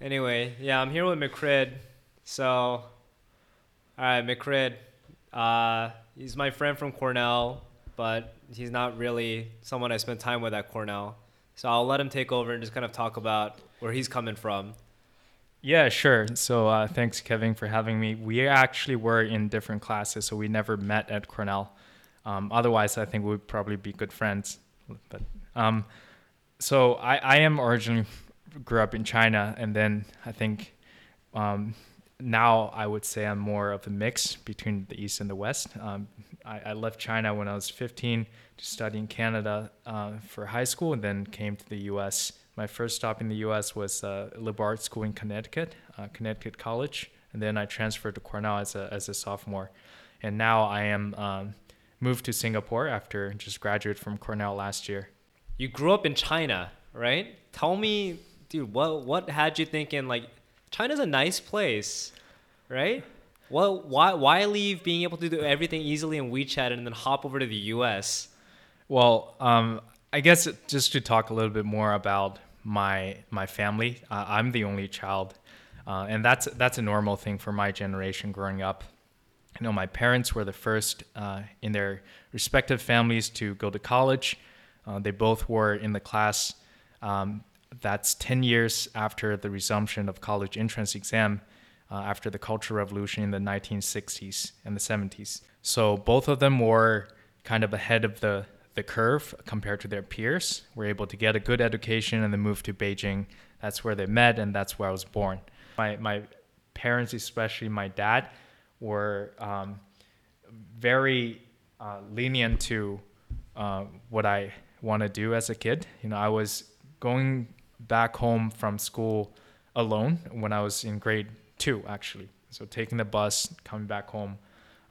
Anyway, yeah, I'm here with Mcrid. So, all right, Mcrid. Uh, he's my friend from Cornell, but he's not really someone I spent time with at Cornell. So I'll let him take over and just kind of talk about where he's coming from. Yeah, sure. So uh, thanks, Kevin, for having me. We actually were in different classes, so we never met at Cornell. Um, otherwise, I think we'd probably be good friends. But um, so I, I am originally grew up in China, and then I think um, now I would say I'm more of a mix between the East and the West. Um, I, I, left China when I was 15 to study in Canada uh, for high school, and then came to the U.S. My first stop in the U.S. was uh, liberal arts school in Connecticut, uh, Connecticut College, and then I transferred to Cornell as a as a sophomore, and now I am um, moved to Singapore after just graduated from Cornell last year. You grew up in China, right? Tell me dude, what what had you thinking like China's a nice place, right? Well, why why leave being able to do everything easily in WeChat and then hop over to the U.S.? Well, um, I guess just to talk a little bit more about my my family, uh, I'm the only child, uh, and that's that's a normal thing for my generation growing up. You know, my parents were the first uh, in their respective families to go to college. Uh, they both were in the class um, that's 10 years after the resumption of college entrance exam uh, after the Cultural Revolution in the 1960s and the 70s. So both of them were kind of ahead of the, the curve compared to their peers, were able to get a good education and then move to Beijing. That's where they met and that's where I was born. My, my parents, especially my dad, were um, very uh, lenient to uh, what I want to do as a kid. You know, I was going back home from school alone when I was in grade two, actually. So taking the bus, coming back home,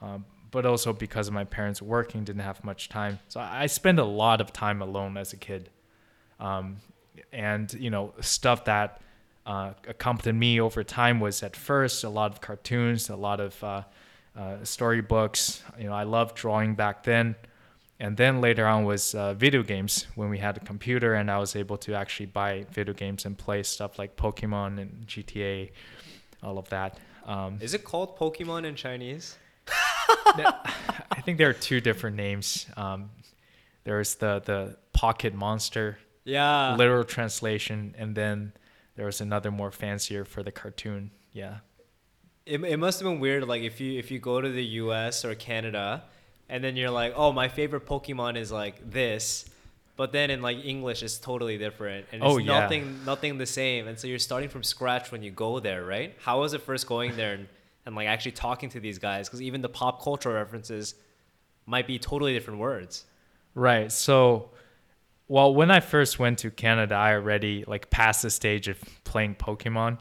um, but also because of my parents working, didn't have much time. So I spent a lot of time alone as a kid. Um, and, you know, stuff that uh, accompanied me over time was at first a lot of cartoons, a lot of uh, uh, storybooks. You know, I loved drawing back then and then later on was uh, video games when we had a computer and I was able to actually buy video games and play stuff like Pokemon and GTA, all of that. Um, Is it called Pokemon in Chinese? I think there are two different names. Um, there's the the Pocket Monster, yeah, literal translation, and then there was another more fancier for the cartoon. Yeah. It, it must have been weird, like if you if you go to the U.S. or Canada and then you're like, oh, my favorite Pokemon is like this, but then in like English it's totally different and it's oh, yeah. nothing nothing the same. And so you're starting from scratch when you go there, right? How was it first going there and, and like actually talking to these guys? Because even the pop culture references might be totally different words. Right. So well, when I first went to Canada, I already like passed the stage of playing Pokemon.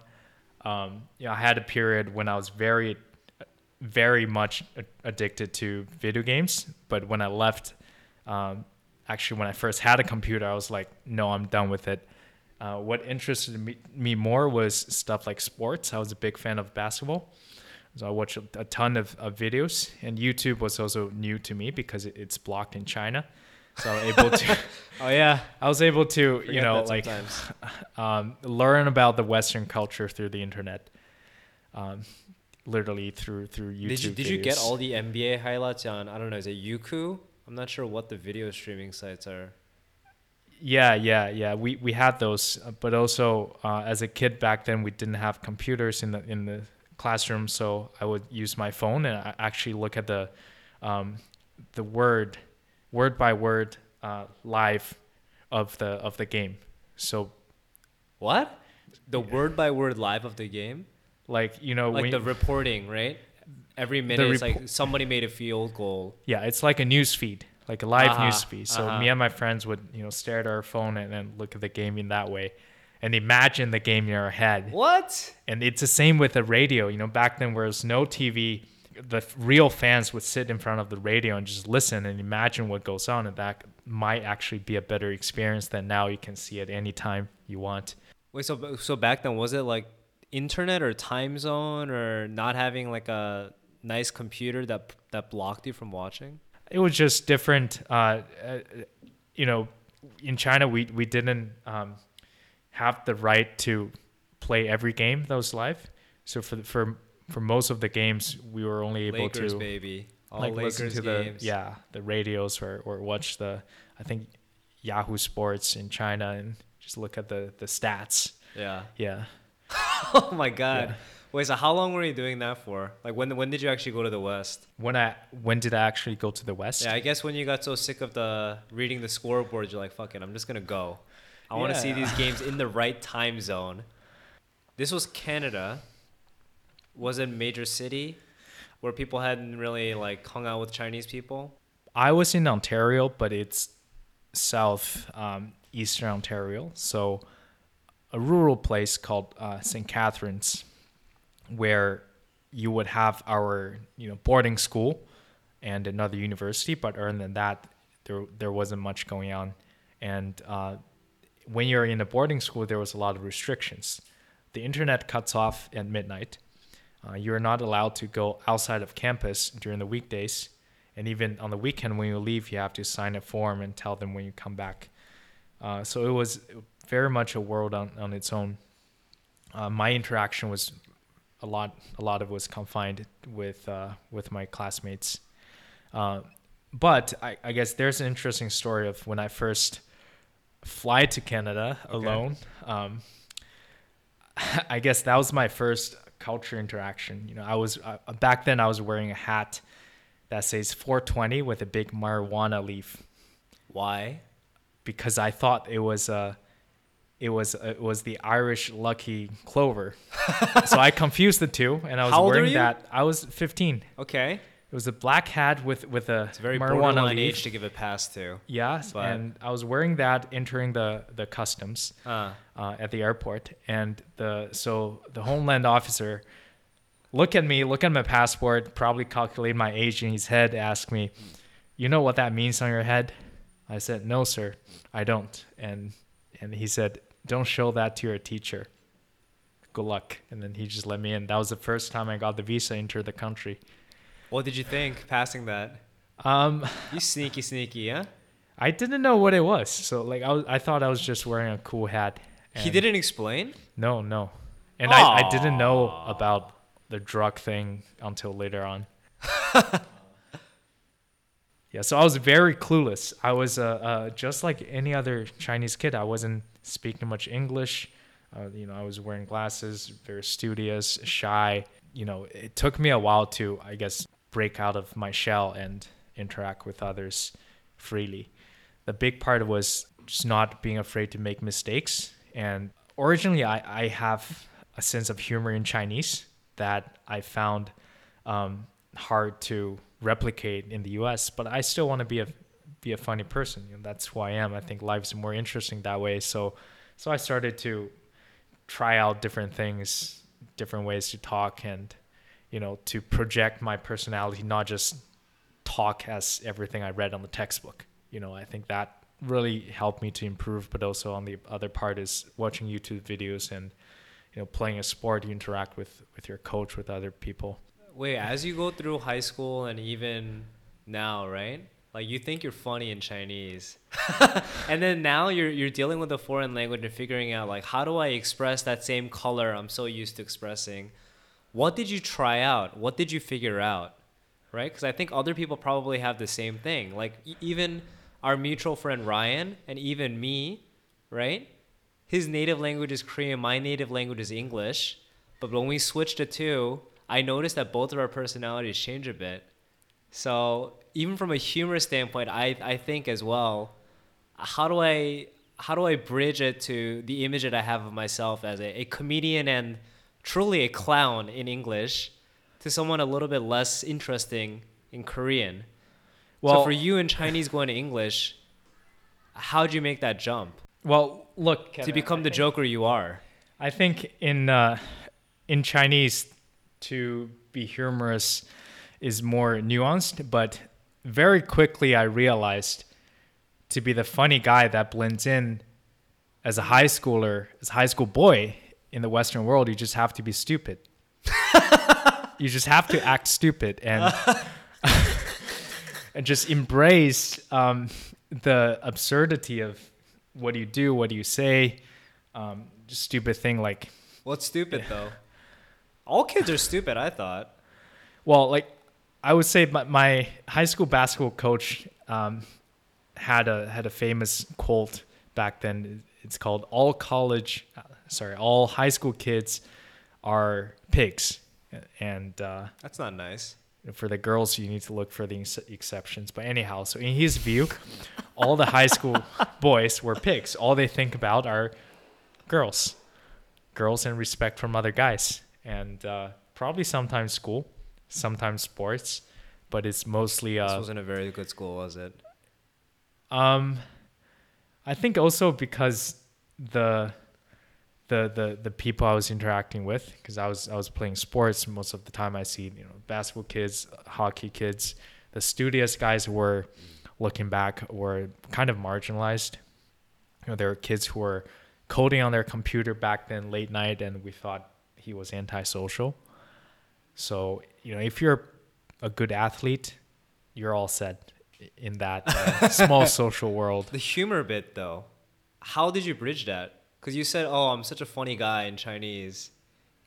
Um, you know, I had a period when I was very very much addicted to video games. But when I left, um, actually, when I first had a computer, I was like, no, I'm done with it. Uh, what interested me, me, more was stuff like sports. I was a big fan of basketball. So I watched a, a ton of, of, videos, and YouTube was also new to me because it, it's blocked in China. So I was able to. oh yeah, I was able to, you know, like um, learn about the Western culture through the internet. Um, literally through through YouTube. Did you did videos. you get all the NBA highlights on I don't know is it Youku? I'm not sure what the video streaming sites are. Yeah, yeah, yeah. We we had those, uh, but also uh, as a kid back then, we didn't have computers in the in the classroom, so I would use my phone and I actually look at the um, the word word by word uh, live of the of the game. So what? The word by word live of the game? Like you know, like the reporting, right? Every minute, it's like somebody made a field goal. Yeah, it's like a news feed, like a live uh-huh, news feed. So uh-huh. me and my friends would you know stare at our phone and then look at the game in that way, and imagine the game in our head. What? And it's the same with the radio. You know, back then there was no TV. The real fans would sit in front of the radio and just listen and imagine what goes on, and that might actually be a better experience than now. You can see it anytime you want. Wait, so so back then was it like internet or time zone or not having like a nice computer that that blocked you from watching? It was just different. Uh, uh, you know, in China, we we didn't um, have the right to play every game that was live. So for the, for for most of the games, we were only able Lakers, to baby. All like Lakers listen to games. the yeah the radios or or watch the I think Yahoo Sports in China and just look at the the stats. Yeah. Yeah. oh my god. Yeah. Wait, so how long were you doing that for? Like when when did you actually go to the West? When I when did I actually go to the West? Yeah, I guess when you got so sick of the reading the scoreboard, you're like, fuck it, I'm just gonna go. I want to see these games in the right time zone. This was Canada. Was it major city where people hadn't really like hung out with Chinese people? I was in Ontario, but it's south um, eastern Ontario, so a rural place called uh, St. Catharines, where you would have our you know boarding school and another university, but other than that, there there wasn't much going on, and uh, when you're in a boarding school, there was a lot of restrictions. The internet cuts off at midnight. Uh, you're not allowed to go outside of campus during the weekdays. And even on the weekend, when you leave, you have to sign a form and tell them when you come back. Uh, so it was very much a world on, on its own. Uh, my interaction was a lot. A lot of it was confined with uh, with my classmates. Uh, but I, I guess there's an interesting story of when I first fly to Canada Okay. alone. Um, I guess that was my first culture interaction. You know, I was uh, back then I was wearing a hat that says 420 with a big marijuana leaf Why? because I thought it was a it was it was the Irish lucky clover. so I confused the two and I was How old are wearing that. I was 15. Okay. It was a black hat with with a It's very marijuana leaf. age to give a pass to. Yeah, but- and I was wearing that entering the the customs Uh, uh, at the airport, and the so the Homeland officer look at me, look at my passport, probably calculate my age in his head, ask me, "You know what that means on your head?" I said, "No, sir, I don't." And and he said, "Don't show that to your teacher. Good luck." And then he just let me in. That was the first time I got the visa into the country. what did you think passing that? Um, You sneaky, sneaky, huh? I didn't know what it was, so like I was, I thought I was just wearing a cool hat. He didn't explain. No, no. And I, I didn't know about the drug thing until later on. yeah, so I was very clueless. I was uh, uh, just like any other Chinese kid. I wasn't speaking much English. Uh, you know, I was wearing glasses, very studious, shy. You know, it took me a while to, I guess, break out of my shell and interact with others freely. The big part was just not being afraid to make mistakes. And originally, I, I have a sense of humor in Chinese that I found um, hard to replicate in the U.S. But I still want to be a be a funny person. You know, that's who I am. I think life's more interesting that way. So, so I started to try out different things, different ways to talk, and you know, to project my personality, not just talk as everything I read on the textbook. You know, I think that really helped me to improve. But also on the other part is watching YouTube videos and you know playing a sport. You interact with with your coach, with other people. Wait, as you go through high school and even now, right? Like you think you're funny in Chinese. and then now you're you're dealing with a foreign language and figuring out like how do I express that same color I'm so used to expressing? What did you try out? What did you figure out? Right? Cuz I think other people probably have the same thing. Like e- even our mutual friend Ryan and even me, right? His native language is Korean, my native language is English. But when we switched the two, I noticed that both of our personalities change a bit. So even from a humor standpoint, I, I think as well, how do I how do I bridge it to the image that I have of myself as a, a comedian and truly a clown in English to someone a little bit less interesting in Korean? Well- so for you in Chinese going to English, how'd you make that jump Well, look to become the joker you are? I think in uh, in Chinese, to be humorous is more nuanced, but very quickly I realized to be the funny guy that blends in as a high schooler, as a high school boy in the Western world, you just have to be stupid. you just have to act stupid and and just embrace um, the absurdity of what do you do, what do you say, um, just stupid thing like What's stupid though? All kids are stupid. I thought. Well, like I would say, my, my high school basketball coach um, had a had a famous quote back then. It's called "All college, uh, sorry, all high school kids are pigs," and uh, that's not nice. For the girls, you need to look for the ex- exceptions. But anyhow, so in his view, all the high school boys were pigs. All they think about are girls, girls and respect from other guys, and uh, probably sometimes school, sometimes sports, but it's mostly. Uh, this wasn't a very good school, was it? Um, I think also because the the the the people I was interacting with, because I was I was playing sports most of the time. I see you know basketball kids, hockey kids, the studious guys were looking back were kind of marginalized. You know, there were kids who were coding on their computer back then late night, and we thought he was antisocial. So you know, if you're a good athlete, you're all set in that uh, small social world. The humor bit, though, how did you bridge that? Because you said, "Oh, I'm such a funny guy" in Chinese,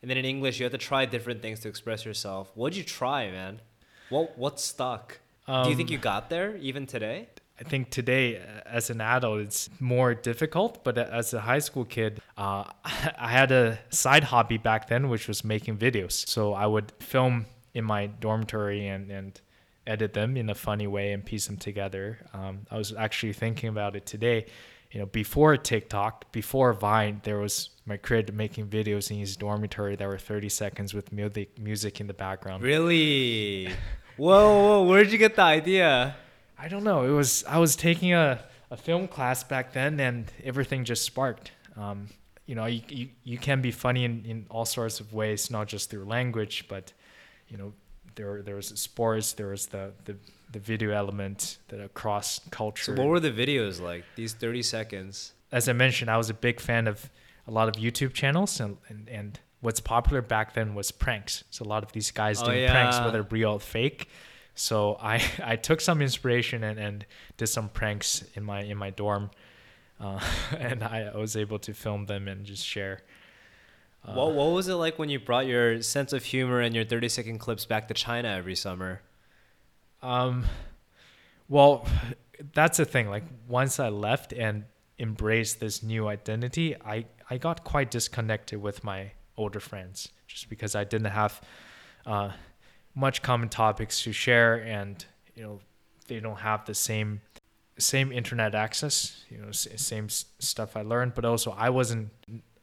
and then in English you had to try different things to express yourself. What did you try, man? What what stuck? Um, Do you think um, you got there even today? I think today, as an adult, it's more difficult. But as a high school kid, uh, I had a side hobby back then, which was making videos. So I would film in my dormitory and and edit them in a funny way and piece them together. Um, I was actually thinking about it today. You know, before TikTok, before Vine, there was my kid making videos in his dormitory that were 30 seconds with music music in the background. Really? whoa, whoa! Where did you get the idea? I don't know. It was I was taking a, a film class back then, and everything just sparked. Um, you know, you, you, you can be funny in, in all sorts of ways, not just through language, but you know, there there was sports, there was the the, the video element, the cross culture. So what were the videos like? These thirty seconds. As I mentioned, I was a big fan of a lot of YouTube channels, and and, and what's popular back then was pranks. So a lot of these guys oh, doing yeah. pranks, whether real or fake. So I I took some inspiration and, and did some pranks in my in my dorm, uh, and I, was able to film them and just share. Uh, what what was it like when you brought your sense of humor and your 30 second clips back to China every summer? Um, well, that's the thing. Like once I left and embraced this new identity, I I got quite disconnected with my older friends just because I didn't have uh, much common topics to share, and you know they don't have the same same internet access. You know, same stuff I learned, but also I wasn't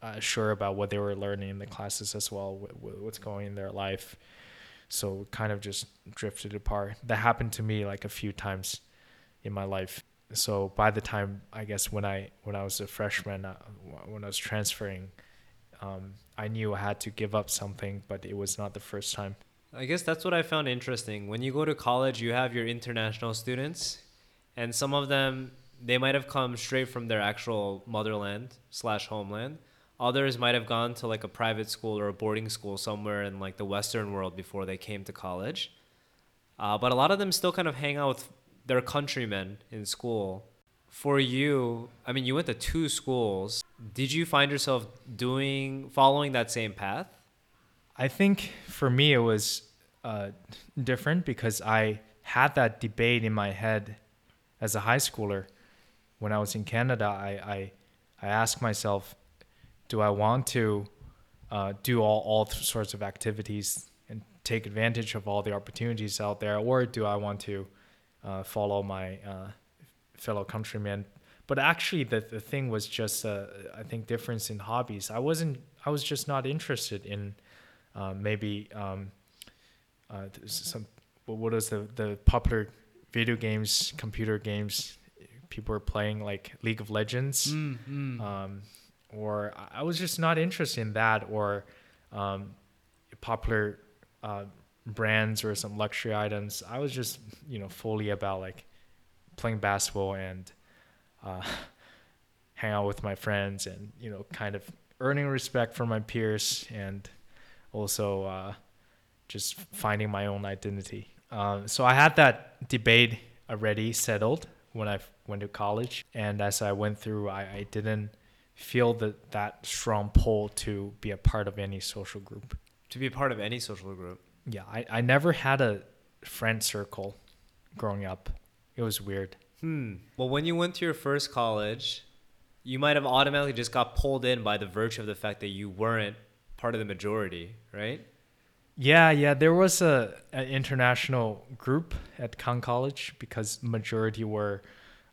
uh, sure about what they were learning in the classes as well, what's going in their life. So kind of just drifted apart. That happened to me like a few times in my life. So by the time I guess when I when I was a freshman, uh, when I was transferring, um, I knew I had to give up something, but it was not the first time. I guess that's what I found interesting. When you go to college, you have your international students, and some of them they might have come straight from their actual motherland slash homeland Others might have gone to like a private school or a boarding school somewhere in like the Western world before they came to college. Uh, but a lot of them still kind of hang out with their countrymen in school. For you, I mean, you went to two schools. Did you find yourself doing, following that same path? I think for me it was uh, different because I had that debate in my head as a high schooler. When I was in Canada, I, I, I asked myself, do I want to uh, do all, all sorts of activities and take advantage of all the opportunities out there, or do I want to uh, follow my uh, fellow countrymen? But actually, the, the thing was just, uh, I think, difference in hobbies. I wasn't, I was just not interested in uh, maybe um, uh, some, what was the, the popular video games, computer games people were playing, like League of Legends. Mm, mm. Um, or I was just not interested in that or um, popular uh, brands or some luxury items. I was just you know fully about like playing basketball and uh, hang out with my friends and you know kind of earning respect from my peers and also uh, just finding my own identity. Um, so I had that debate already settled when I went to college, and as I went through, I, I didn't feel that that strong pull to be a part of any social group. To be a part of any social group. Yeah, I, I never had a friend circle growing up. It was weird. Hmm. Well, when you went to your first college, you might have automatically just got pulled in by the virtue of the fact that you weren't part of the majority, right? Yeah, yeah. There was a an international group at Conn College because majority were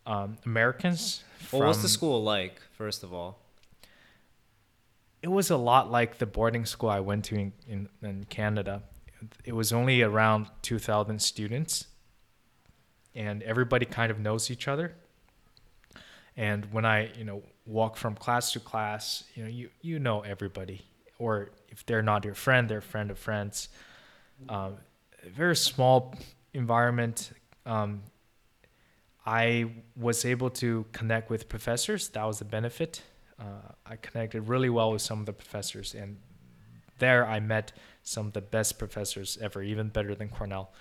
um, Americans. Well, what's the school like, first of all? It was a lot like the boarding school I went to in, in, in Canada. It was only around 2,000 students, and everybody kind of knows each other. And when I, you know, walk from class to class, you know, you you know everybody, or if they're not your friend, they're a friend of friends. Um, very small environment. Um, I was able to connect with professors. That was a benefit. Uh, I connected really well with some of the professors, and there I met some of the best professors ever, even better than Cornell.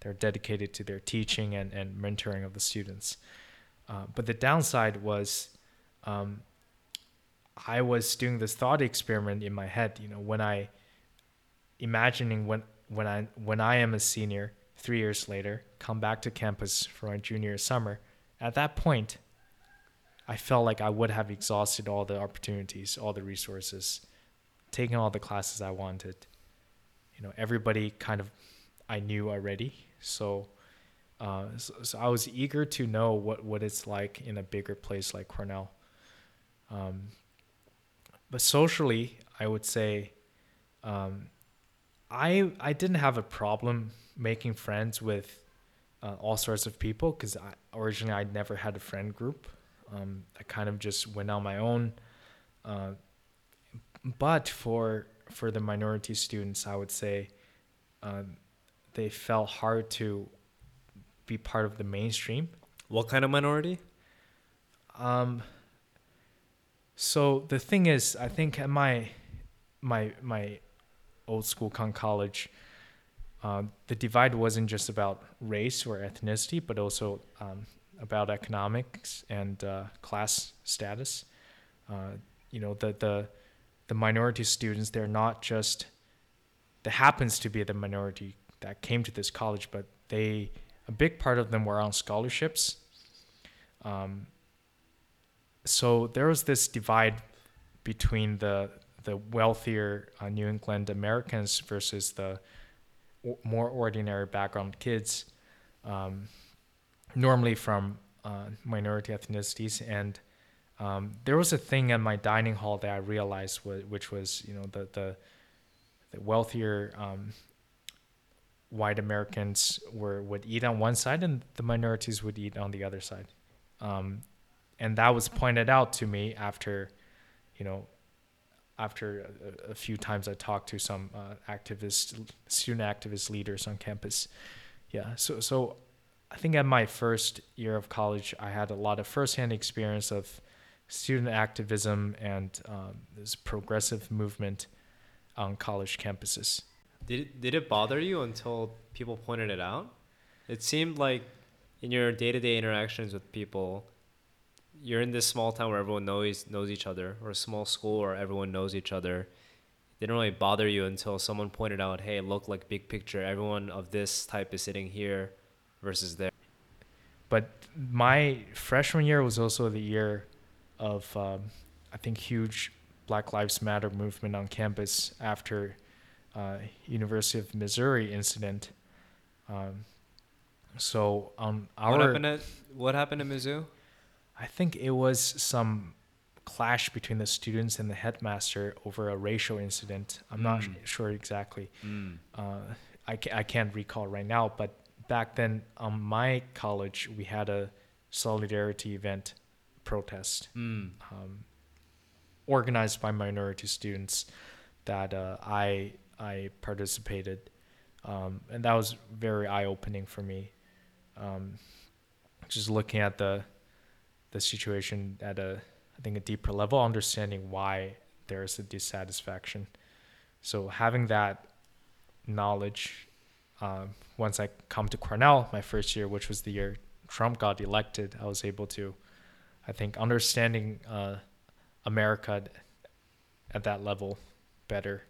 They're dedicated to their teaching and, and mentoring of the students. Uh, but the downside was um, I was doing this thought experiment in my head, you know, when I imagining when when I when I am a senior three years later, come back to campus for my junior summer, at that point, I felt like I would have exhausted all the opportunities, all the resources, taken all the classes I wanted. You know, everybody kind of I knew already, so uh, so, so, I was eager to know what, what it's like in a bigger place like Cornell. Um, but socially, I would say um, I I didn't have a problem making friends with uh, all sorts of people because originally I never had a friend group. Um, I kind of just went on my own. Uh, but for for the minority students, I would say uh, they felt hard to be part of the mainstream. What kind of minority? Um, so the thing is, I think at my my my old school Conn college, uh, the divide wasn't just about race or ethnicity, but also um, about economics and uh, class status. Uh, you know, the the the minority students, they're not just that happens to be the minority that came to this college, but they a big part of them were on scholarships. Um, so there was this divide between the the wealthier uh, New England Americans versus the o- more ordinary background kids, um, normally from uh, minority ethnicities. And um, there was a thing at my dining hall that I realized, which was you know the the, the wealthier um, white Americans were would eat on one side and the minorities would eat on the other side. And that was pointed out to me after, you know, after a, a few times I talked to some uh, activist, student activist leaders on campus. Yeah, so so I think at my first year of college, I had a lot of firsthand experience of student activism and um, this progressive movement on college campuses. Did it, did it bother you until people pointed it out? It seemed like in your day to day interactions with people, you're in this small town where everyone knows knows each other, or a small school where everyone knows each other. They didn't really bother you until someone pointed out, "Hey, look like big picture. Everyone of this type is sitting here, versus there." But my freshman year was also the year of, um, I think, huge Black Lives Matter movement on campus after uh, University of Missouri incident. Um, so on our what happened at what happened at Mizzou? I think it was some clash between the students and the headmaster over a racial incident. I'm mm. not sure exactly. Mm. Uh, I, ca- I can't recall right now, but back then on my college, we had a solidarity event protest mm. um, organized by minority students that uh, I I participated, um, and that was very eye opening for me. Um, just looking at the the situation at a I think a deeper level, understanding why there is a dissatisfaction. So having that knowledge, uh, once I come to Cornell, my first year, which was the year Trump got elected, I was able to, I think, understanding uh, America at that level better.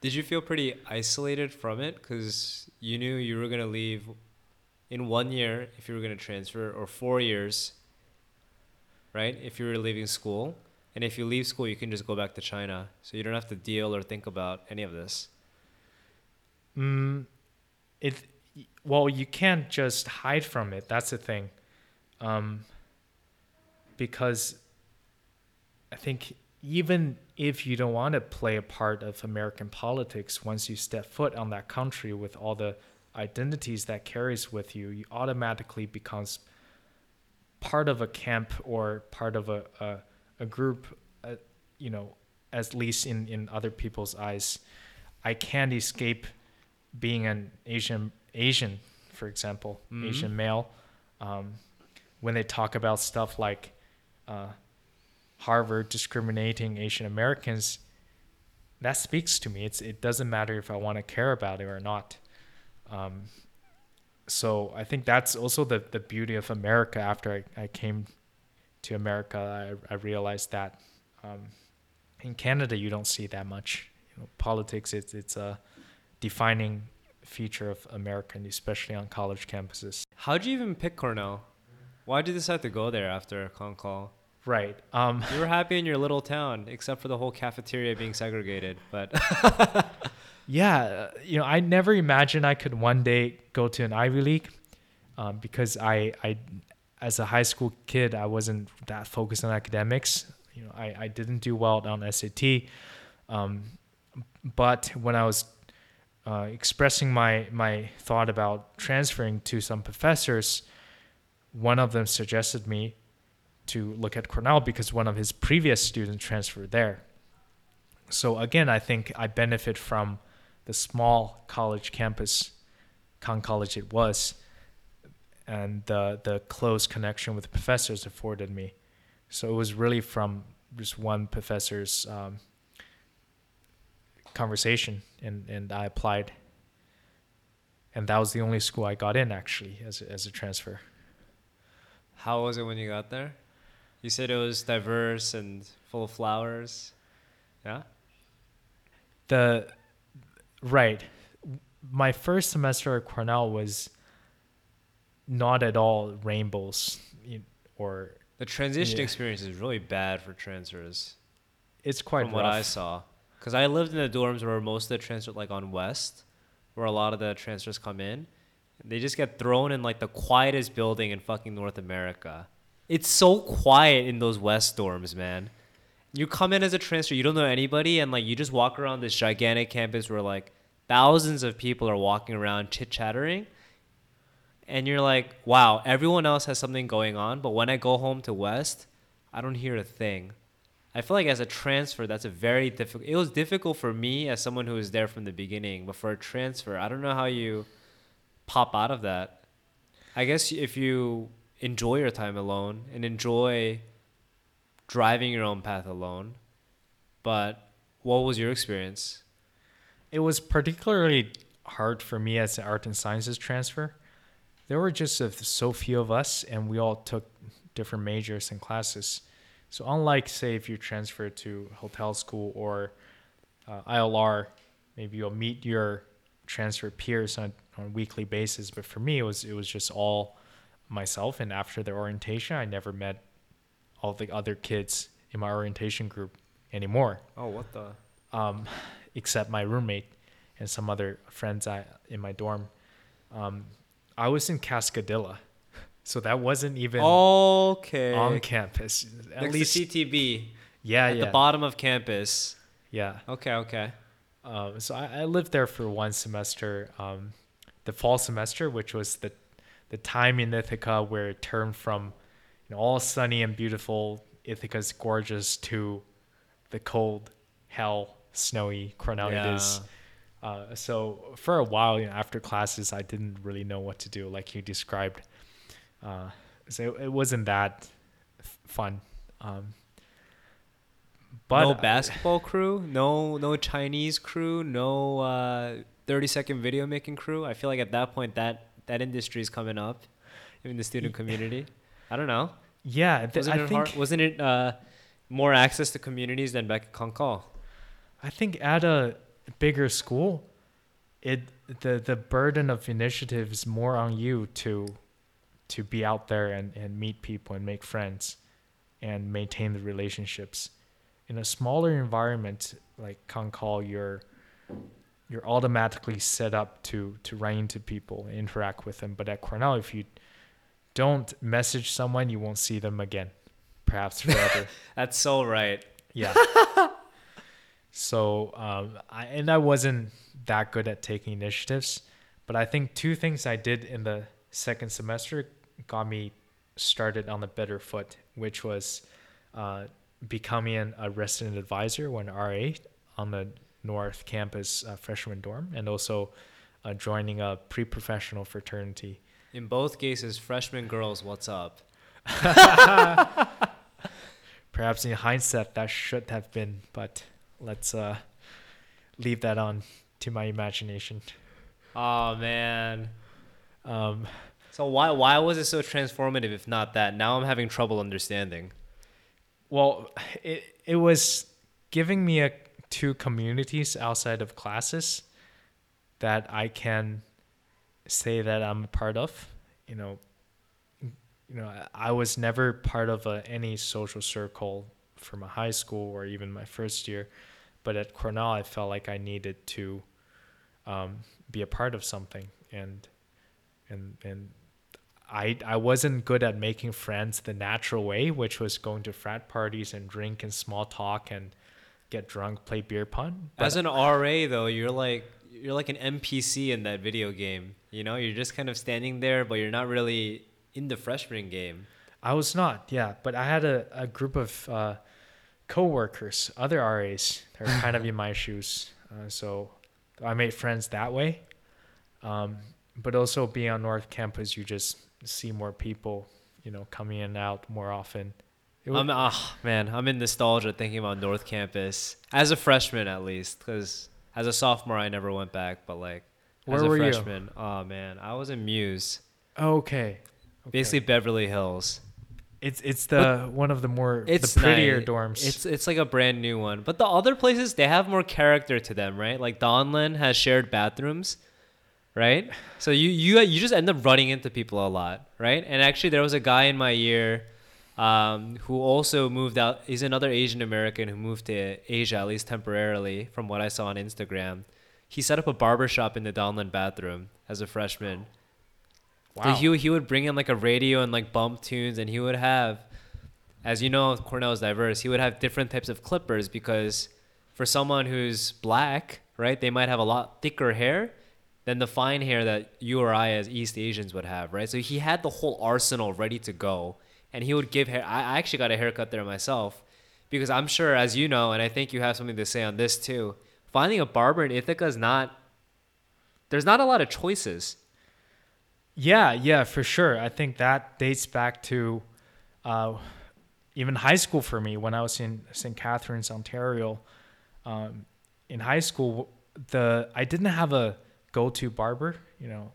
Did you feel pretty isolated from it because you knew you were gonna leave in one year if you were gonna transfer, or four years, right? If you're leaving school, and if you leave school, you can just go back to China, so you don't have to deal or think about any of this. Mm, it well, you can't just hide from it. That's the thing, um, because I think even if you don't want to play a part of American politics, once you step foot on that country with all the identities that carries with you, you automatically becomes part of a camp or part of a a, a group. Uh, you know, at least in in other people's eyes, I can't escape being an Asian Asian, for example, mm-hmm. Asian male. Um, when they talk about stuff like uh, Harvard discriminating Asian Americans, that speaks to me. It's it doesn't matter if I want to care about it or not. Um, so I think that's also the the beauty of America. After I, I came to America, I, I realized that um, in Canada you don't see that much. You know, politics it's it's a defining feature of American, especially on college campuses. How'd you even pick Cornell? Why did you decide to go there after Conn Coll? Right. Um, you were happy in your little town, except for the whole cafeteria being segregated. But yeah, you know, I never imagined I could one day go to an Ivy League, um, because I, I, as a high school kid, I wasn't that focused on academics. You know, I, I didn't do well on SAT. Um, but when I was uh, expressing my my thought about transferring to some professors, one of them suggested me to look at Cornell because one of his previous students transferred there. So again, I think I benefit from the small college campus, Conn College it was, and the the close connection with professors afforded me. So it was really from just one professor's um, conversation, and and I applied. And that was the only school I got in actually as a, as a transfer. How was it when you got there? You said it was diverse and full of flowers. Yeah? The right. My first semester at Cornell was not at all rainbows or the transition yeah. experience is really bad for transfers. It's quite from rough. what I saw. Cuz I lived in the dorms where most of the transfers like on West where a lot of the transfers come in. They just get thrown in like the quietest building in fucking North America. It's so quiet in those West dorms, man. You come in as a transfer, you don't know anybody, and like you just walk around this gigantic campus where like thousands of people are walking around chit chattering. And you're like, wow, everyone else has something going on, but when I go home to West, I don't hear a thing. I feel like as a transfer, that's a very difficult. It was difficult for me as someone who was there from the beginning, but for a transfer, I don't know how you pop out of that. I guess if you enjoy your time alone and enjoy driving your own path alone. But what was your experience? It was particularly hard for me as an art and sciences transfer. There were just a, so few of us, and we all took different majors and classes. So, unlike, say, if you transfer to hotel school or uh, ILR, maybe you'll meet your transfer peers on, on a weekly basis. But for me, it was it was just all myself and after the orientation i never met all the other kids in my orientation group anymore oh what the um, except my roommate and some other friends I, in my dorm um, i was in cascadilla so that wasn't even okay on campus at Next least CTB. Yeah, at yeah. the bottom of campus. Yeah. Okay, okay. Um, so I, I, lived there for one semester, um, the fall semester, which was the the time in Ithaca where it turned from you know, all sunny and beautiful Ithaca's gorgeous to the cold, hell, snowy Cornell yeah. it is. Uh, so for a while, you know, after classes, I didn't really know what to do, like you described. Uh, so it, it, wasn't that f- fun. Um, but no basketball crew, no no Chinese crew, no uh, thirty second video making crew. I feel like at that point that that industry is coming up in the student community. I don't know. Yeah, th- wasn't I it think hard, wasn't it uh, more access to communities than back at Conn Coll. I think at a bigger school, it the the burden of initiative is more on you to to be out there and, and meet people and make friends and maintain the relationships. In a smaller environment like Conn Coll, you're you're automatically set up to to run into people, interact with them. But at Cornell, if you don't message someone, you won't see them again, perhaps forever. That's so right. Yeah. so, um, I, and I wasn't that good at taking initiatives, but I think two things I did in the second semester got me started on a better foot, which was uh, becoming a resident advisor when RA on the North Campus uh, freshman dorm, and also uh, joining a pre-professional fraternity. In both cases, freshman girls, what's up? Perhaps in hindsight, that should have been, but let's uh, leave that on to my imagination. Oh man. Um, so why why was it so transformative if not that? Now I'm having trouble understanding. Well, it it was giving me a two communities outside of classes that I can say that I'm a part of. You know, you know, I was never part of a, any social circle from my high school or even my first year, but at Cornell, I felt like I needed to um, be a part of something, and and and I I wasn't good at making friends the natural way, which was going to frat parties and drink and small talk and get drunk, play beer pong. As an RA though, you're like you're like an NPC in that video game. You know, you're just kind of standing there, but you're not really in the freshman game. I was not, yeah, but I had a, a group of uh, co-workers, other RAs, that were kind of in my shoes. Uh, so I made friends that way. Um, but also being on North Campus, you just see more people, you know, coming in and out more often. It I'm ah man, I'm in nostalgia thinking about North Campus as a freshman at least, because as a sophomore I never went back, but like Where as a were you? freshman, oh man, I was in Mews, okay. okay. basically Beverly Hills. It's it's the one of the more It's the prettier nice. dorms. It's it's like a brand new one, but the other places they have more character to them, right? Like Donlon has shared bathrooms, right? So you you you just end up running into people a lot, right? And actually, there was a guy in my year um, who also moved out. He's another Asian American who moved to Asia, at least temporarily, from what I saw on Instagram. He set up a barber shop in the Donlon bathroom as a freshman. So wow. he, he would bring in like a radio and like bump tunes, and he would have, as you know, Cornell is diverse. He would have different types of clippers because for someone who's black, right, they might have a lot thicker hair than the fine hair that you or I as East Asians would have, right? So he had the whole arsenal ready to go, and he would give hair. I actually got a haircut there myself because I'm sure, as you know, and I think you have something to say on this too. Finding a barber in Ithaca is not. There's not a lot of choices. Yeah, yeah, for sure. I think that dates back to uh, even high school for me when I was in St. Catharines, Ontario. Um, in high school, the I didn't have a go-to barber. You know,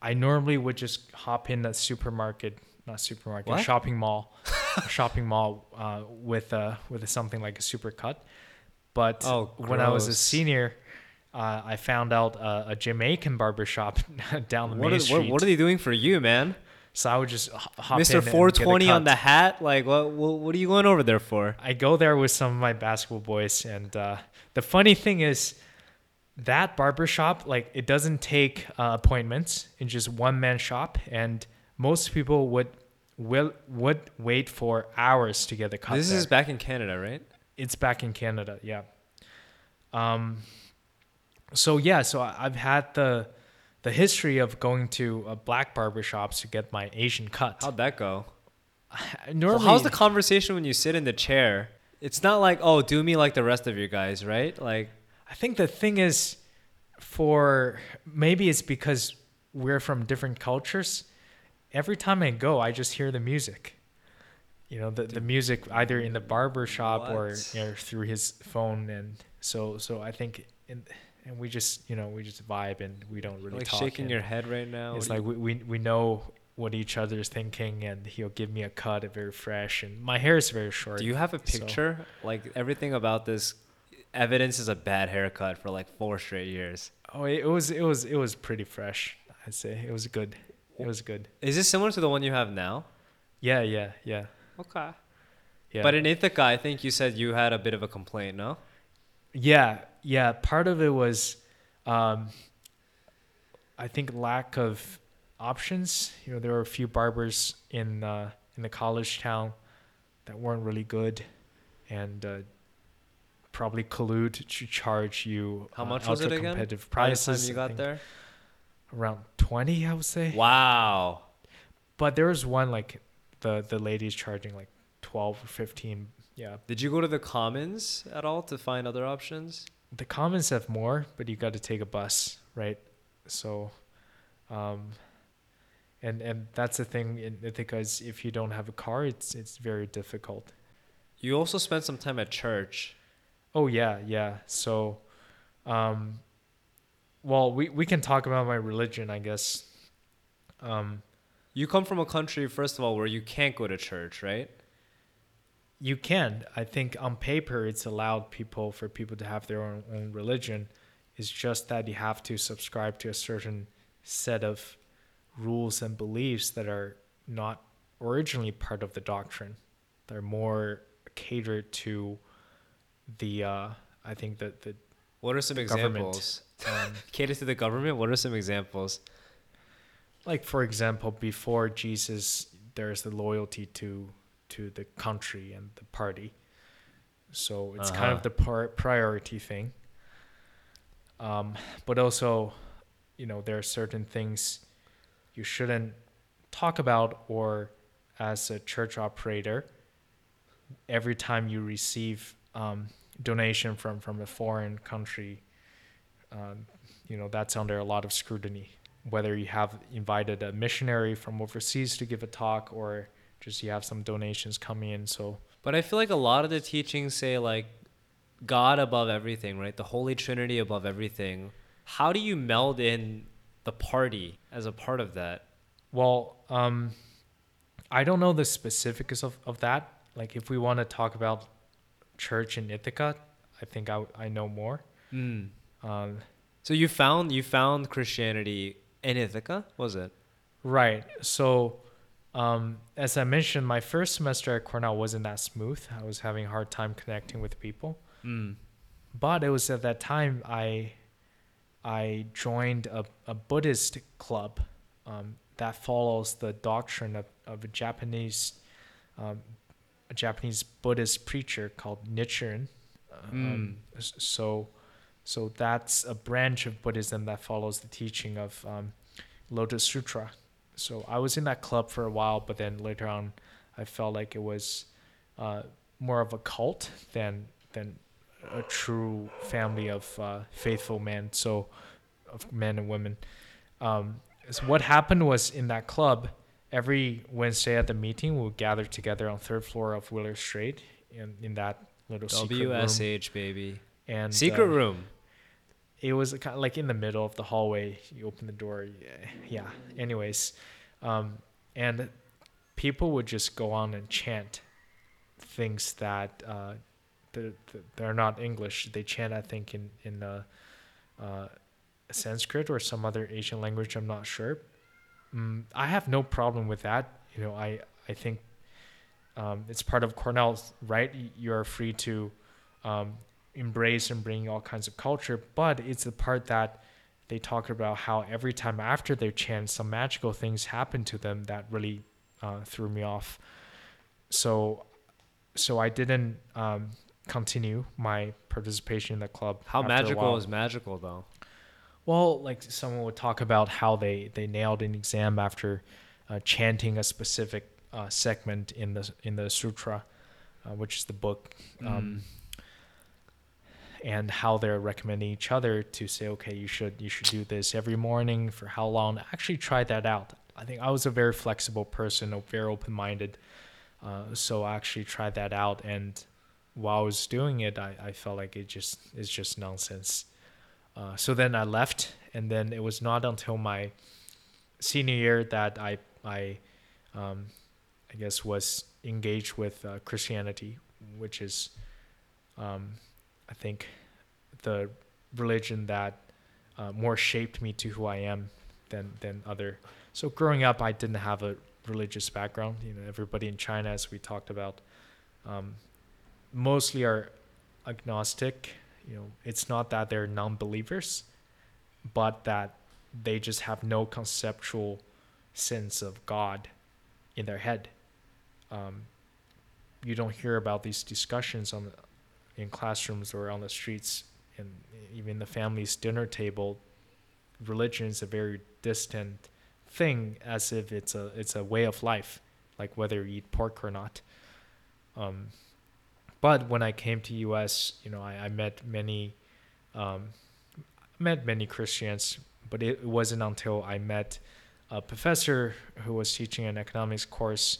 I normally would just hop in the supermarket, not supermarket, What? shopping mall, shopping mall uh, with uh, with something like a super cut. But Oh, when I was a senior, uh, I found out uh, a Jamaican barber shop down the What main are, street. what, what are they doing for you, man? So I would just hop in Mr. and get a 420 on the hat? Like, what, what? What are you going over there for? I go there with some of my basketball boys, and uh, the funny thing is, that barber shop like it doesn't take uh, appointments. It's just one man shop, and most people would will would wait for hours to get the cut. this there. is back in Canada, right? It's back in Canada, yeah. Um, so yeah, so I- I've had the the history of going to uh, black barber shops to get my Asian cut. How'd that go? Normally, Well, how's the conversation when you sit in the chair? It's not like, oh, do me like the rest of you guys, right? Like, I think the thing is, for maybe it's because we're from different cultures. Every time I go, I just hear the music. You know, the, the music either in the barber shop or you know, through his phone, and so so I think, in, and we just you know we just vibe and we don't really like talk. shaking and your head right now. It's What like we, we we know what each other is thinking, and he'll give me a cut, very fresh, and my hair is very short. Do you have a picture? So. Like everything about this evidence is a bad haircut for like four straight years. Oh, it was it was it was pretty fresh. I'd say it was good. It was good. Is this similar to the one you have now? Yeah, yeah, yeah. Okay. Yeah. But in Ithaca, I think you said you had a bit of a complaint, no? Yeah, yeah. Part of it was, um, I think, lack of options. You know, there were a few barbers in uh, in the college town that weren't really good, and uh, probably collude to charge you how uh, much was it again? Competitive prices. By you got there, around twenty, I would say. Wow. But there was one like the the ladies charging like twelve or fifteen. Yeah. Did you go to the commons at all to find other options? The commons have more, but you got to take a bus, right? So, um, and and that's the thing in because if you don't have a car, it's it's very difficult. You also spent some time at church. Oh yeah, yeah. So, um, well, we we can talk about my religion, I guess. Um, you come from a country, first of all, where you can't go to church, right? You can. I think on paper it's allowed people for people to have their own, own religion. It's just that you have to subscribe to a certain set of rules and beliefs that are not originally part of the doctrine. They're more catered to the uh, I think that the what are some examples? Um, catered to the government. What are some examples? Like for example, before Jesus, there's the loyalty to to the country and the party. So it's uh-huh. kind of uh-huh. the par- priority thing. Um, but also, you know, there are certain things you shouldn't talk about or as a church operator every time you receive um, donation from from a foreign country um, you know that's under a lot of scrutiny whether you have invited a missionary from overseas to give a talk or just you have some donations coming in so but i feel like a lot of the teachings say like god above everything right the holy trinity above everything how do you meld in the party as a part of that? Well, um, I don't know the specifics of, of that. Like, if we want to talk about church in Ithaca, I think I, I know more. Mm. Um, so you found you found Christianity in Ithaca, was it? Right. So, um, as I mentioned, my first semester at Cornell wasn't that smooth. I was having a hard time connecting with people. Mm. But it was at that time I I joined a, a Buddhist club um, that follows the doctrine of, of a Japanese um, a Japanese Buddhist preacher called Nichiren. Mm. so, so that's a branch of Buddhism that follows the teaching of um, Lotus Sutra. So I was in that club for a while, but then later on, I felt like it was uh, more of a cult than than a true family of uh, faithful men. So, of men and women. Um, so what happened was in that club, every Wednesday at the meeting, we would gather together on third floor of Willard Straight in, in that little WSH baby. And secret uh, room. It was kind of like in the middle of the hallway. You open the door. Yeah. yeah. Anyways, um, and people would just go on and chant things that uh, they're, they're not English. They chant, I think, in in uh, uh, Sanskrit or some other Asian language. I'm not sure. Mm, I have no problem with that. You know, I I think um, it's part of Cornell's right. You are free to um, embrace and bring all kinds of culture, but it's the part that they talk about how every time after their chant, some magical things happen to them that really uh, threw me off. So, so I didn't um, continue my participation in the club. How magical is magical though? Well, like someone would talk about how they they nailed an exam after uh, chanting a specific uh, segment in the in the sutra, uh, which is the book. Um, mm. And how they're recommending each other to say, okay, you should you should do this every morning for how long? Actually, try that out. I think I was a very flexible person, a very open minded, uh, so I actually tried that out, and while I was doing it, I, I felt like it just is just nonsense. Uh, so then I left, and then it was not until my senior year that I I, um, I guess, was engaged with uh, Christianity, which is, um, I think, the religion that uh, more shaped me to who I am than than other. So growing up, I didn't have a religious background. You know, everybody in China, as we talked about, um, mostly are agnostic. You know, it's not that they're non-believers, but that they just have no conceptual sense of God in their head. Um, you don't hear about these discussions on in classrooms or on the streets and even the family's dinner table. Religion is a very distant thing, as if it's a it's a way of life, like whether you eat pork or not. Um, but when I came to U.S., you know, I, I met many, um, met many Christians, but it wasn't until I met a professor who was teaching an economics course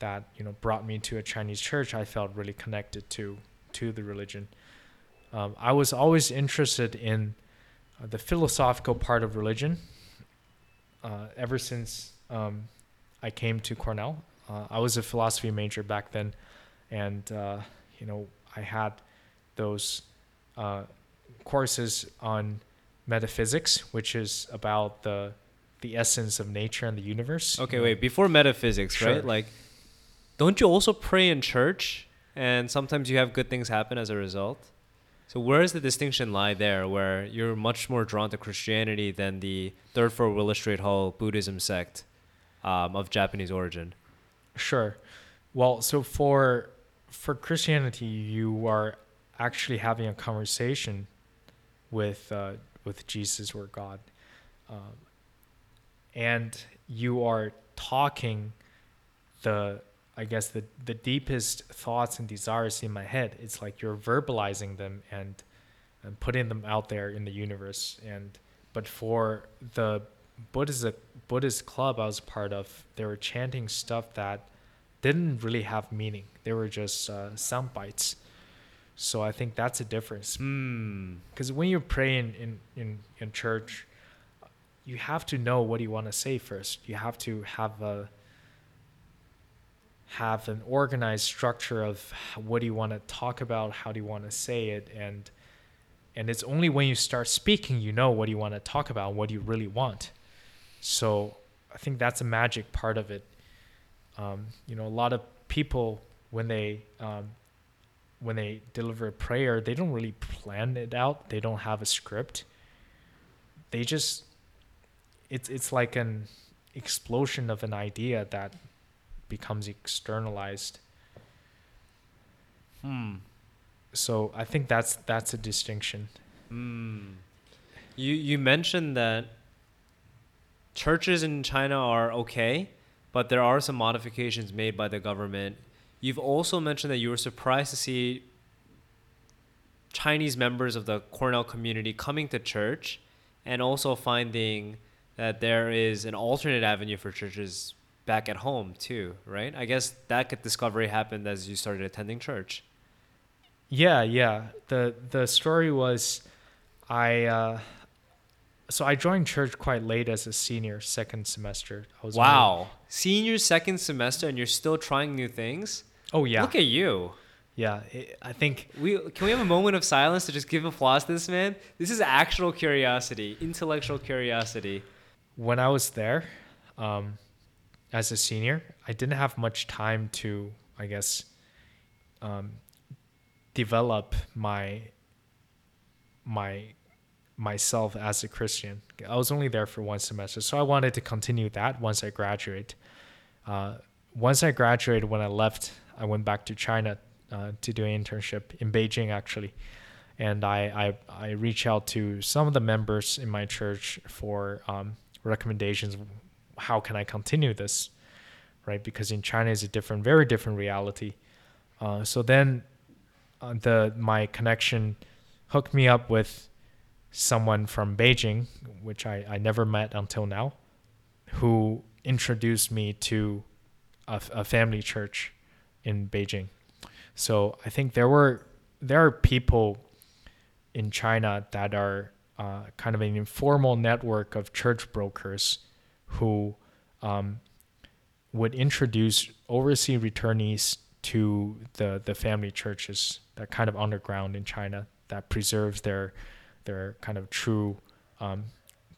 that you know brought me to a Chinese church. I felt really connected to to the religion. Um, I was always interested in uh, the philosophical part of religion. Uh, ever since um, I came to Cornell, uh, I was a philosophy major back then, and uh, you know I had those uh, courses on metaphysics, which is about the the essence of nature and the universe. Okay, wait. Before metaphysics, sure. right? Like, don't you also pray in church, and sometimes you have good things happen as a result? So where does the distinction lie there, where you're much more drawn to Christianity than the third floor Willard Straight Hall Buddhism sect um, of Japanese origin? Sure. Well, so for for Christianity, you are actually having a conversation with uh, with Jesus or God. Um, and you are talking the I guess the the deepest thoughts and desires in my head. It's like you're verbalizing them and and putting them out there in the universe. And but for the Buddhist Buddhist club I was part of, they were chanting stuff that didn't really have meaning. They were just uh, sound bites. So I think that's a difference. Because mm. when you pray in, in, in, in church, you have to know what you want to say first. You have to have a have an organized structure of what do you want to talk about, how do you want to say it, and and it's only when you start speaking you know what do you want to talk about, what do you really want. So I think that's a magic part of it. Um, you know, a lot of people when they um, when they deliver a prayer, they don't really plan it out. They don't have a script. They just it's it's like an explosion of an idea that becomes externalized. Hmm. So I think that's that's a distinction. Hmm. You you mentioned that churches in China are okay, but there are some modifications made by the government. You've also mentioned that you were surprised to see Chinese members of the Cornell community coming to church and also finding that there is an alternate avenue for churches back at home too, right? I guess that discovery happened as you started attending church. Yeah, yeah. the The story was, I uh, so I joined church quite late as a senior, second semester. I was wow, senior second semester, and you're still trying new things. Oh yeah, look at you. Yeah, it, I think we can we have a moment of silence to just give applause to this man. This is actual curiosity, intellectual curiosity when I was there, um, as a senior, I didn't have much time to, I guess, um, develop my my myself as a Christian. I was only there for one semester, so I wanted to continue that once I graduate. Uh, once I graduated, when I left, I went back to China uh, to do an internship in Beijing, actually, and I I, I reached out to some of the members in my church for um, recommendations how can i continue this right? Because in china is a different very different reality. Uh, so then uh, the my connection hooked me up with someone from beijing which I, I never met until now who introduced me to a, a family church in beijing. So i think there were there are people in china that are uh, kind of an informal network of church brokers who um, would introduce overseas returnees to the the family churches that kind of underground in China that preserves their their kind of true um,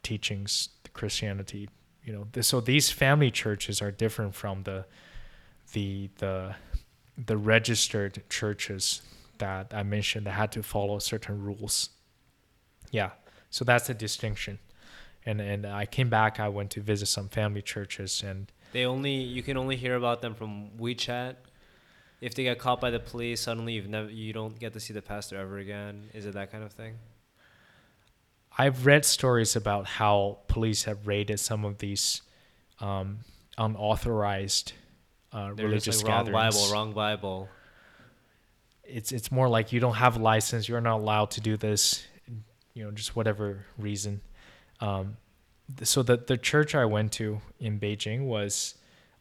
teachings, Christianity. You know, so these family churches are different from the the the the registered churches that I mentioned that had to follow certain rules. Yeah, so that's the distinction. And and I came back. I went to visit some family churches, and they only you can only hear about them from WeChat. If they get caught by the police, suddenly you've never you don't get to see the pastor ever again. Is it that kind of thing? I've read stories about how police have raided some of these um, unauthorized uh, religious like, wrong. Bible, wrong Bible. It's it's more like you don't have a license. You're not allowed to do this. You know, just whatever reason. Um, so the the church I went to in Beijing was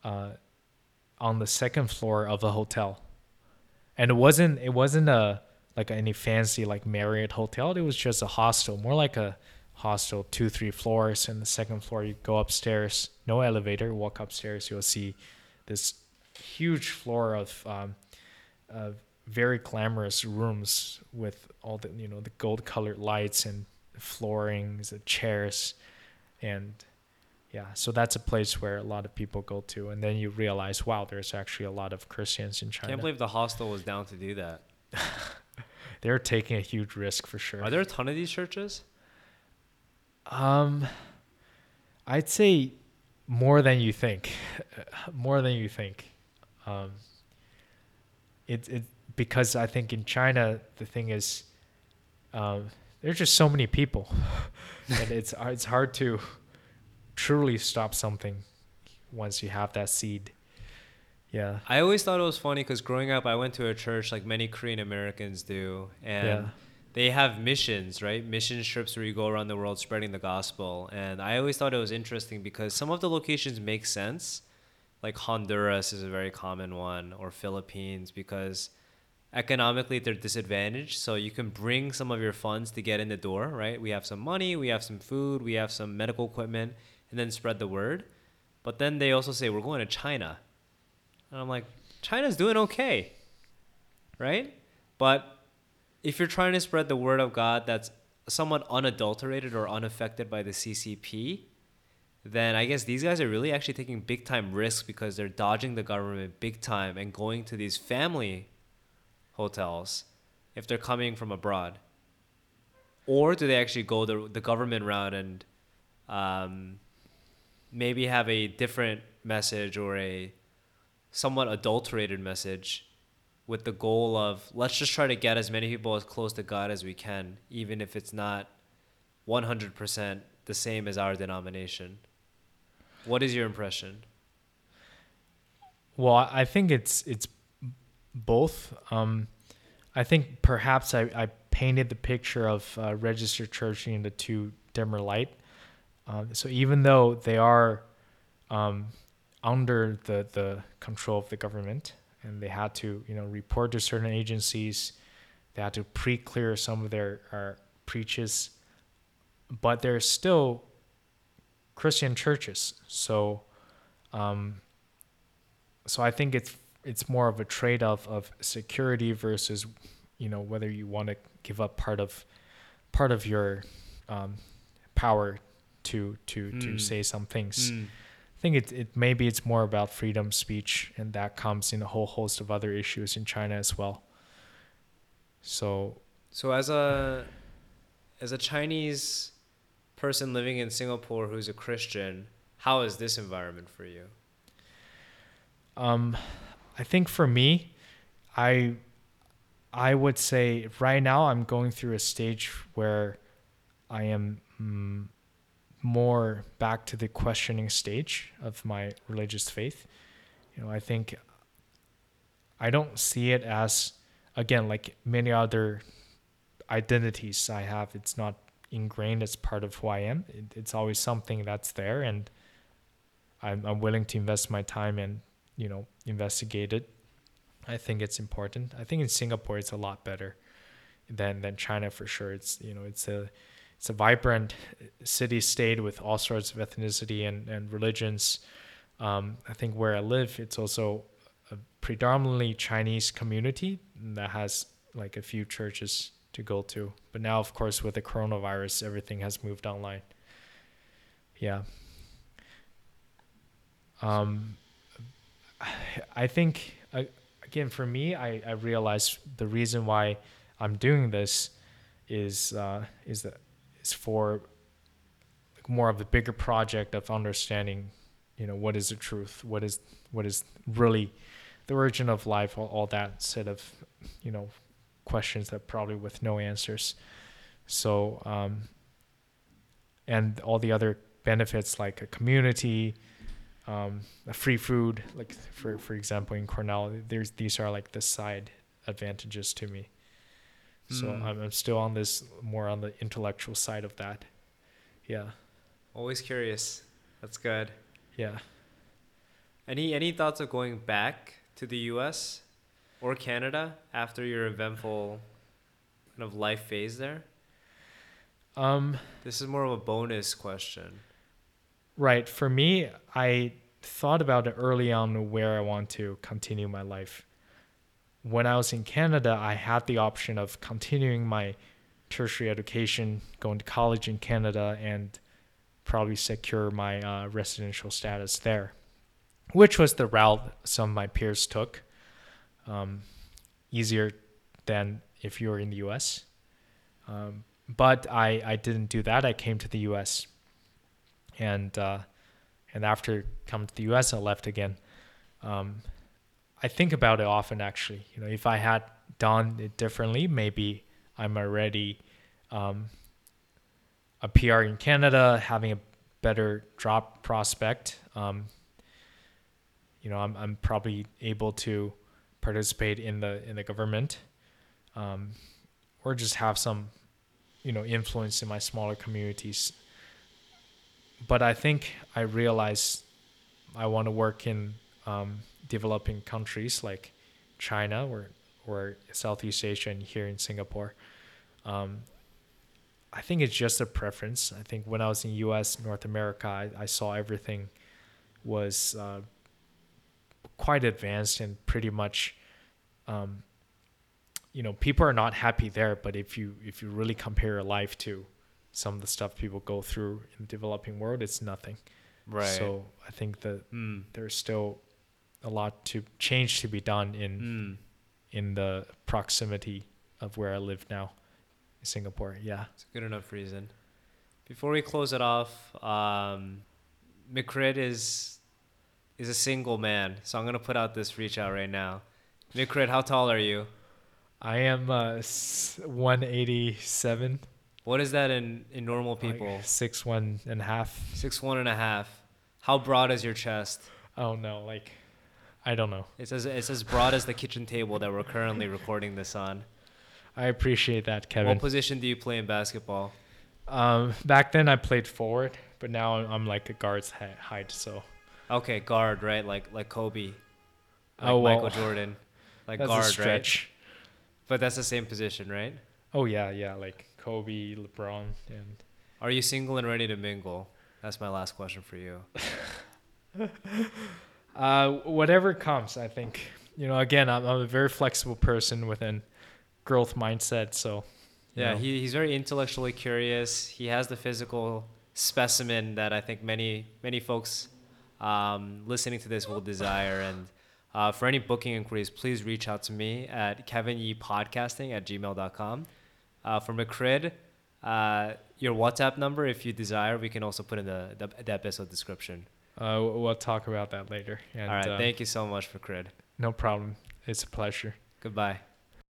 uh, on the second floor of a hotel, and it wasn't it wasn't a like any fancy like Marriott hotel. It was just a hostel, more like a hostel, two three floors, and the second floor you go upstairs, no elevator, walk upstairs, you'll see this huge floor of um, uh, very glamorous rooms with all the you know the gold colored lights and floorings, chairs, and yeah, so that's a place where a lot of people go to, and then you realize, wow, there's actually a lot of Christians in China. I can't believe the hostel was down to do that. They're taking a huge risk for sure. Are there a ton of these churches? Um, I'd say more than you think, more than you think. Um, it it because I think in China the thing is, um, there's just so many people, and it's uh, it's hard to truly stop something once you have that seed. Yeah. I always thought it was funny because growing up, I went to a church like many Korean Americans do, and yeah. they have missions, right? Mission trips where you go around the world spreading the gospel. And I always thought it was interesting because some of the locations make sense, like Honduras is a very common one, or Philippines, because economically they're disadvantaged. So you can bring some of your funds to get in the door right? We have some money we have some food we have some medical equipment and then spread the word. But then they also say we're going to china. And i'm like china's doing okay right? But if you're trying to spread the word of god that's somewhat unadulterated or unaffected by the ccp then i guess these guys are really actually taking big time risks because they're dodging the government big time and going to these family hotels if they're coming from abroad? Or do they actually go the, the government route and um, maybe have a different message or a somewhat adulterated message with the goal of let's just try to get as many people as close to God as we can, even if it's not 100% the same as our denomination? What is your impression? Well, I think it's it's both. Um, I think perhaps I, I painted the picture of uh, registered church in the too dimmer light. Uh, so even though they are um, under the, the control of the government and they had to you know report to certain agencies, they had to pre-clear some of their preaches, but they're still Christian churches. So, um, so I think it's it's more of a trade-off of security versus you know whether you want to give up part of part of your um, power to to mm. to say some things. Mm. I think it it maybe it's more about freedom of speech, and that comes in a whole host of other issues in China as well. So, so as a as a Chinese person living in Singapore who's a Christian, how is this environment for you? Um, I think for me, I I would say right now I'm going through a stage where I am mm, more back to the questioning stage of my religious faith. You know, I think I don't see it as again like many other identities I have. It's not ingrained as part of who I am. It, it's always something that's there, and I'm I'm willing to invest my time and you know investigate it. I think it's important. I think in Singapore it's a lot better than than China for sure. It's you know it's a it's a vibrant city state with all sorts of ethnicity and and religions. um, I think where I live, it's also a predominantly Chinese community that has like a few churches to go to. But now, of course, with the coronavirus, everything has moved online. Yeah. Um, I think uh, again for me, I I realize the reason why I'm doing this is uh, is that is for more of a bigger project of understanding, you know, what is the truth, what is what is really the origin of life, all, all that set of, you know, questions that probably with no answers. So, um, and all the other benefits like a community, um, a free food, like for for example in Cornell, there's these are like the side advantages to me. So mm. I'm, I'm still on this more on the intellectual side of that. Yeah. Always curious. That's good. Yeah. Any any thoughts of going back to the U.S. or Canada after your eventful kind of life phase there? Um, this is more of a bonus question. Right. For me, I thought about it early on where I want to continue my life. When I was in Canada, I had the option of continuing my tertiary education, going to college in Canada, and probably secure my uh, residential status there, which was the route some of my peers took. Um, easier than if you were in the US. Um, but I, I didn't do that. I came to the US. And, uh, and after coming to the US, I left again. Um, I think about it often actually. You know, if I had done it differently, maybe I'm already um, a PR in Canada, having a better job prospect. Um, you know, I'm I'm probably able to participate in the in the government, um, or just have some, you know, influence in my smaller communities. But I think I realize I want to work in um, developing countries like China or or Southeast Asia and here in Singapore. Um, I think it's just a preference. I think when I was in U.S. North America, I, I saw everything was uh, quite advanced and pretty much, um, you know, people are not happy there. But if you if you really compare your life to some of the stuff people go through in the developing world, it's nothing. Right. So I think that mm. there's still a lot to change to be done in mm. in the proximity of where I live now. Singapore. Yeah, it's a good enough reason. Before we close it off, um, Mcrid is is a single man, so I'm gonna put out this reach out right now. Mcrid, how tall are you? I am uh, 187. What is that in, in normal people? Like six one and a half. Six one and a half. How broad is your chest? Oh no, like I don't know. It's as it's as broad as the kitchen table that we're currently recording this on. I appreciate that, Kevin. What position do you play in basketball? Um, back then I played forward, but now I'm like a guard's height. So. Okay, guard, right? Like like Kobe. Like oh well. Michael Jordan. Like that's guard, a stretch. right? But that's the same position, right? Oh yeah, yeah, like Kobe, LeBron, and. Are you single and ready to mingle? That's my last question for you. uh, whatever comes, I think. You know, again, I'm, I'm a very flexible person within growth mindset. So, yeah, know. he, he's very intellectually curious. He has the physical specimen that I think many many folks um, listening to this will desire. And uh, for any booking inquiries, please reach out to me at kevinyepodcasting at gmail.com. Uh, for Mcrid, uh, your WhatsApp number, if you desire, we can also put in the, the, the episode description. Uh, we'll talk about that later. And, All right. Uh, thank you so much for Crid. No problem. It's a pleasure. Goodbye.